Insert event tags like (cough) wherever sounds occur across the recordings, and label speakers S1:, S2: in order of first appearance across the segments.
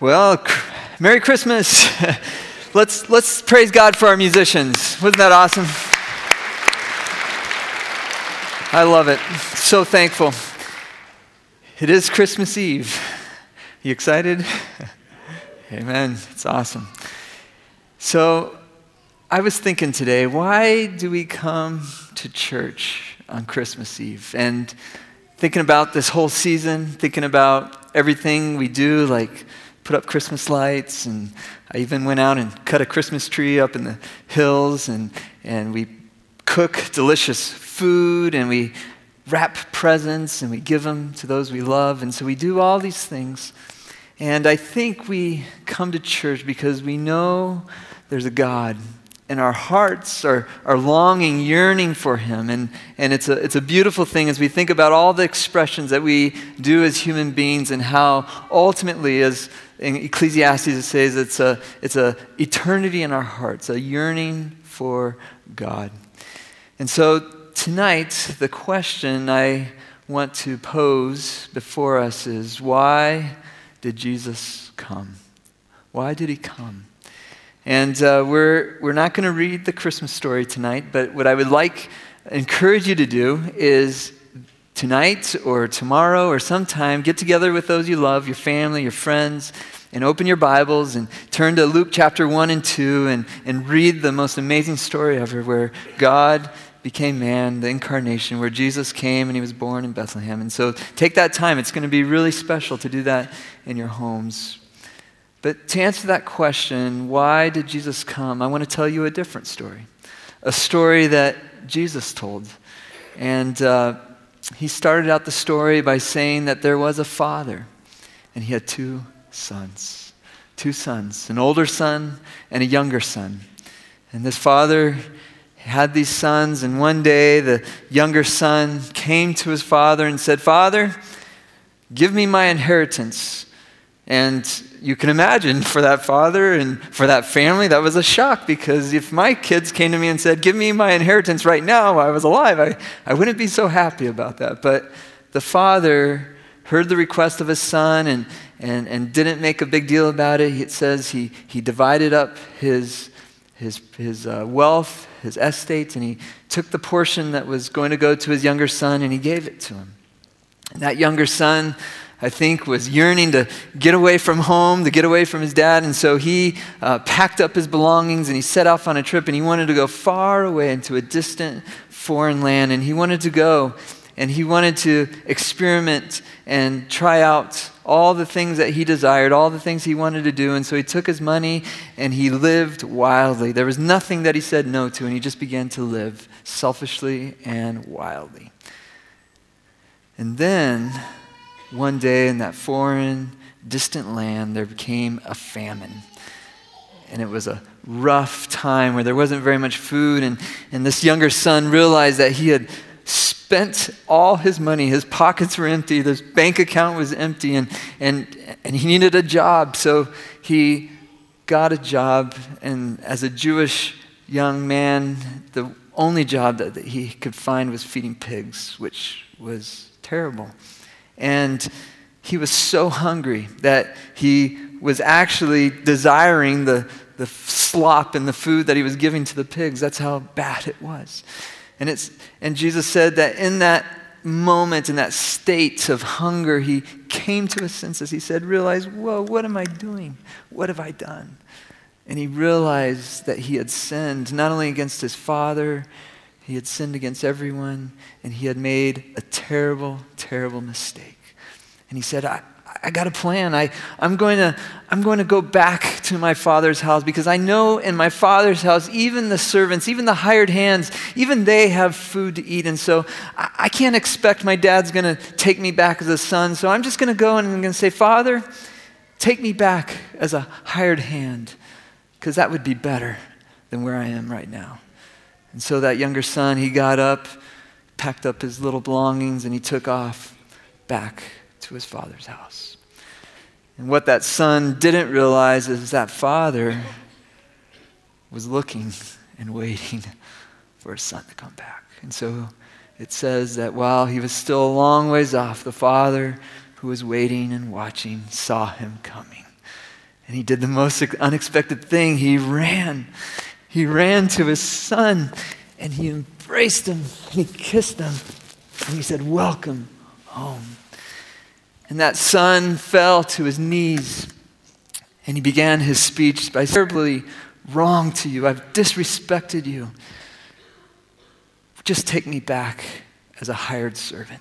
S1: Well, Merry Christmas. (laughs) let's, let's praise God for our musicians. Wasn't that awesome? I love it. So thankful. It is Christmas Eve. You excited? (laughs) Amen. It's awesome. So, I was thinking today, why do we come to church on Christmas Eve? And thinking about this whole season, thinking about everything we do, like put up Christmas lights, and I even went out and cut a Christmas tree up in the hills, and, and we cook delicious food, and we wrap presents, and we give them to those we love. And so we do all these things. And I think we come to church because we know there's a God and our hearts are, are longing, yearning for Him. And, and it's, a, it's a beautiful thing as we think about all the expressions that we do as human beings and how ultimately, as in Ecclesiastes it says, it's a, it's a eternity in our hearts, a yearning for God. And so tonight, the question I want to pose before us is why did Jesus come? Why did He come? And uh, we're, we're not going to read the Christmas story tonight, but what I would like, encourage you to do is tonight or tomorrow or sometime get together with those you love, your family, your friends, and open your Bibles and turn to Luke chapter 1 and 2 and, and read the most amazing story ever where God became man, the incarnation, where Jesus came and he was born in Bethlehem. And so take that time. It's going to be really special to do that in your homes. But to answer that question, why did Jesus come? I want to tell you a different story, a story that Jesus told. And uh, he started out the story by saying that there was a father, and he had two sons. Two sons, an older son and a younger son. And this father had these sons, and one day the younger son came to his father and said, Father, give me my inheritance. And you can imagine for that father and for that family, that was a shock because if my kids came to me and said, Give me my inheritance right now while I was alive, I, I wouldn't be so happy about that. But the father heard the request of his son and, and, and didn't make a big deal about it. It says he, he divided up his, his, his uh, wealth, his estates, and he took the portion that was going to go to his younger son and he gave it to him. And that younger son I think, was yearning to get away from home, to get away from his dad. And so he uh, packed up his belongings and he set off on a trip and he wanted to go far away into a distant foreign land. And he wanted to go and he wanted to experiment and try out all the things that he desired, all the things he wanted to do. And so he took his money and he lived wildly. There was nothing that he said no to, and he just began to live selfishly and wildly. And then one day in that foreign, distant land, there became a famine. And it was a rough time where there wasn't very much food. And, and this younger son realized that he had spent all his money. His pockets were empty, his bank account was empty, and, and, and he needed a job. So he got a job. And as a Jewish young man, the only job that, that he could find was feeding pigs, which was terrible. And he was so hungry that he was actually desiring the, the slop and the food that he was giving to the pigs. That's how bad it was. And, it's, and Jesus said that in that moment, in that state of hunger, he came to his senses. He said, Realize, whoa, what am I doing? What have I done? And he realized that he had sinned not only against his father, he had sinned against everyone, and he had made a terrible, terrible mistake. And he said, I, I got a plan. I, I'm, going to, I'm going to go back to my father's house because I know in my father's house, even the servants, even the hired hands, even they have food to eat. And so I, I can't expect my dad's going to take me back as a son. So I'm just going to go and I'm going to say, Father, take me back as a hired hand because that would be better than where I am right now. And so that younger son, he got up, packed up his little belongings, and he took off back to his father's house. And what that son didn't realize is that father was looking and waiting for his son to come back. And so it says that while he was still a long ways off, the father who was waiting and watching saw him coming. And he did the most unexpected thing. He ran. He ran to his son and he embraced him and he kissed him. And he said, Welcome home. And that son fell to his knees and he began his speech by terribly wrong to you. I've disrespected you. Just take me back as a hired servant.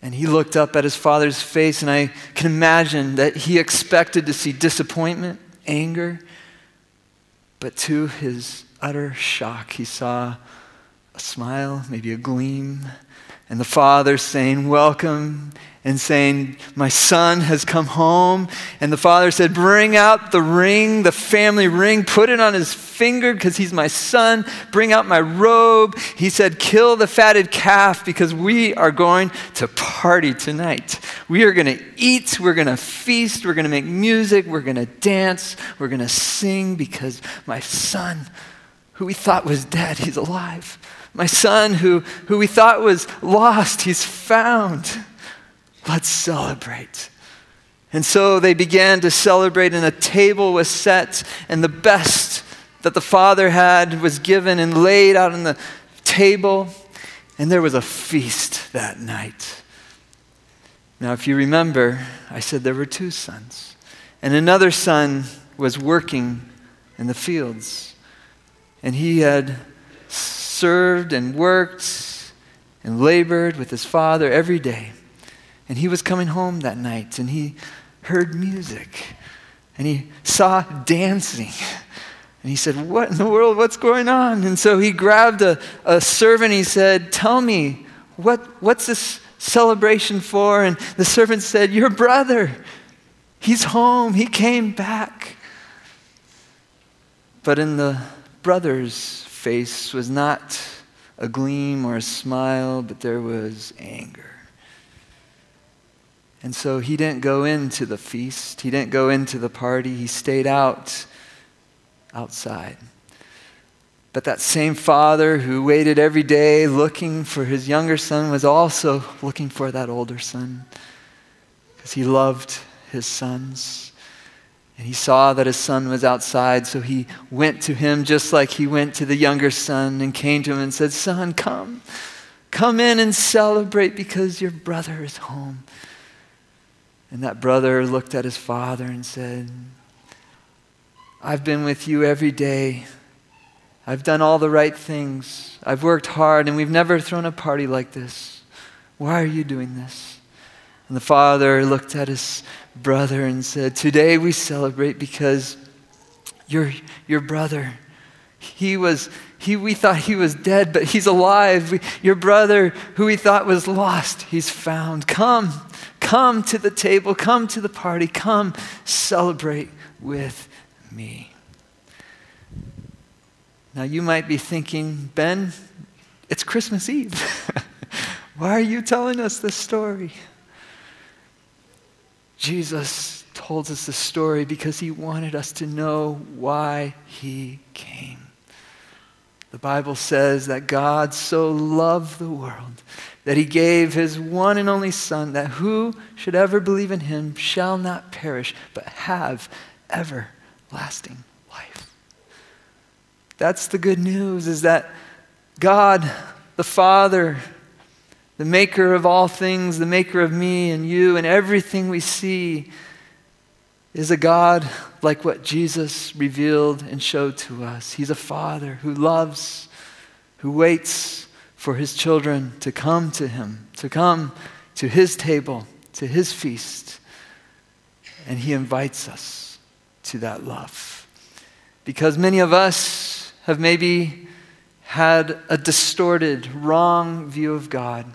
S1: And he looked up at his father's face, and I can imagine that he expected to see disappointment, anger, but to his utter shock, he saw a smile, maybe a gleam, and the father saying, Welcome and saying, My son has come home. And the father said, Bring out the ring, the family ring, put it on his finger because he's my son. Bring out my robe. He said, Kill the fatted calf because we are going to party tonight. We are going to eat, we're going to feast, we're going to make music, we're going to dance, we're going to sing because my son, who we thought was dead, he's alive. My son, who, who we thought was lost, he's found. Let's celebrate. And so they began to celebrate, and a table was set, and the best that the father had was given and laid out on the table, and there was a feast that night. Now, if you remember, I said there were two sons, and another son was working in the fields, and he had served and worked and labored with his father every day. And he was coming home that night and he heard music and he saw dancing. And he said, What in the world? What's going on? And so he grabbed a, a servant. He said, Tell me, what, what's this celebration for? And the servant said, Your brother. He's home. He came back. But in the brother's face was not a gleam or a smile, but there was anger. And so he didn't go into the feast, he didn't go into the party, he stayed out outside. But that same father who waited every day looking for his younger son was also looking for that older son because he loved his sons. And he saw that his son was outside, so he went to him just like he went to the younger son and came to him and said, Son, come. Come in and celebrate because your brother is home. And that brother looked at his father and said, I've been with you every day. I've done all the right things. I've worked hard, and we've never thrown a party like this. Why are you doing this? And the father looked at his brother and said, Today we celebrate because your, your brother, he was, he, we thought he was dead, but he's alive. We, your brother, who we thought was lost, he's found. Come, Come to the table, come to the party, come celebrate with me. Now, you might be thinking, Ben, it's Christmas Eve. (laughs) Why are you telling us this story? Jesus told us the story because he wanted us to know why he came. The Bible says that God so loved the world that he gave his one and only Son, that who should ever believe in him shall not perish, but have everlasting life. That's the good news, is that God, the Father, the maker of all things, the maker of me and you and everything we see, is a God like what Jesus revealed and showed to us. He's a Father who loves, who waits for his children to come to him, to come to his table, to his feast. And he invites us to that love. Because many of us have maybe had a distorted, wrong view of God.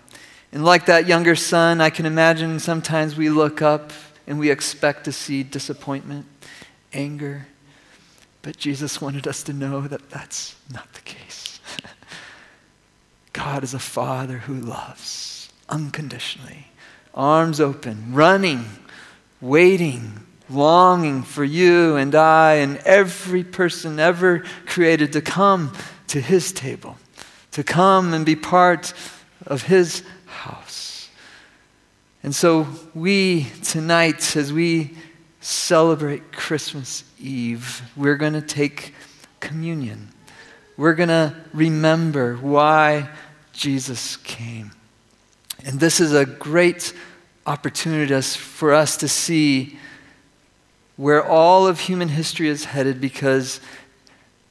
S1: And like that younger son, I can imagine sometimes we look up and we expect to see disappointment, anger. But Jesus wanted us to know that that's not the case. (laughs) God is a father who loves unconditionally, arms open, running, waiting, longing for you and I and every person ever created to come to his table, to come and be part of his house. And so, we tonight, as we celebrate Christmas Eve, we're going to take communion. We're going to remember why Jesus came. And this is a great opportunity for us to see where all of human history is headed because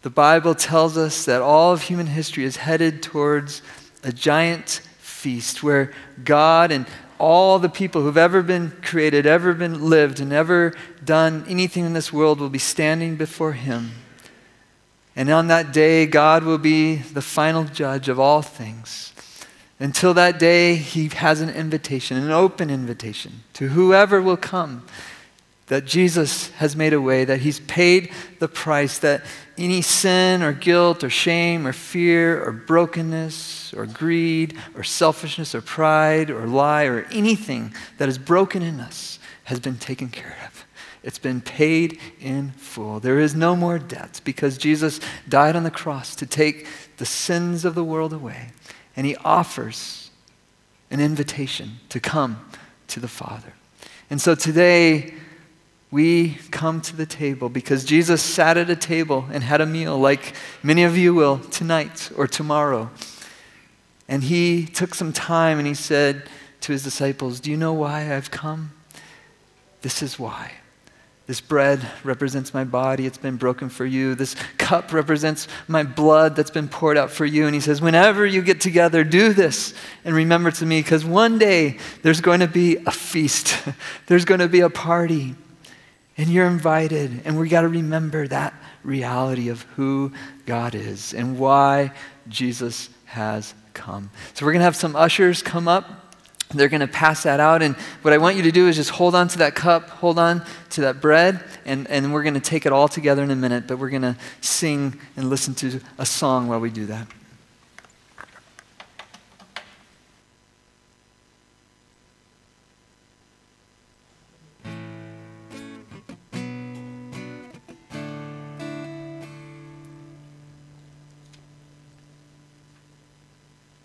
S1: the Bible tells us that all of human history is headed towards a giant feast where God and all the people who've ever been created, ever been lived, and ever done anything in this world will be standing before Him. And on that day, God will be the final judge of all things. Until that day, He has an invitation, an open invitation to whoever will come that Jesus has made a way, that He's paid the price, that any sin or guilt or shame or fear or brokenness or greed or selfishness or pride or lie or anything that is broken in us has been taken care of. It's been paid in full. There is no more debt because Jesus died on the cross to take the sins of the world away. And He offers an invitation to come to the Father. And so today, we come to the table because Jesus sat at a table and had a meal like many of you will tonight or tomorrow. And he took some time and he said to his disciples, Do you know why I've come? This is why. This bread represents my body, it's been broken for you. This cup represents my blood that's been poured out for you. And he says, Whenever you get together, do this and remember to me, because one day there's going to be a feast, (laughs) there's going to be a party. And you're invited. And we got to remember that reality of who God is and why Jesus has come. So we're going to have some ushers come up. They're going to pass that out. And what I want you to do is just hold on to that cup, hold on to that bread, and, and we're going to take it all together in a minute. But we're going to sing and listen to a song while we do that.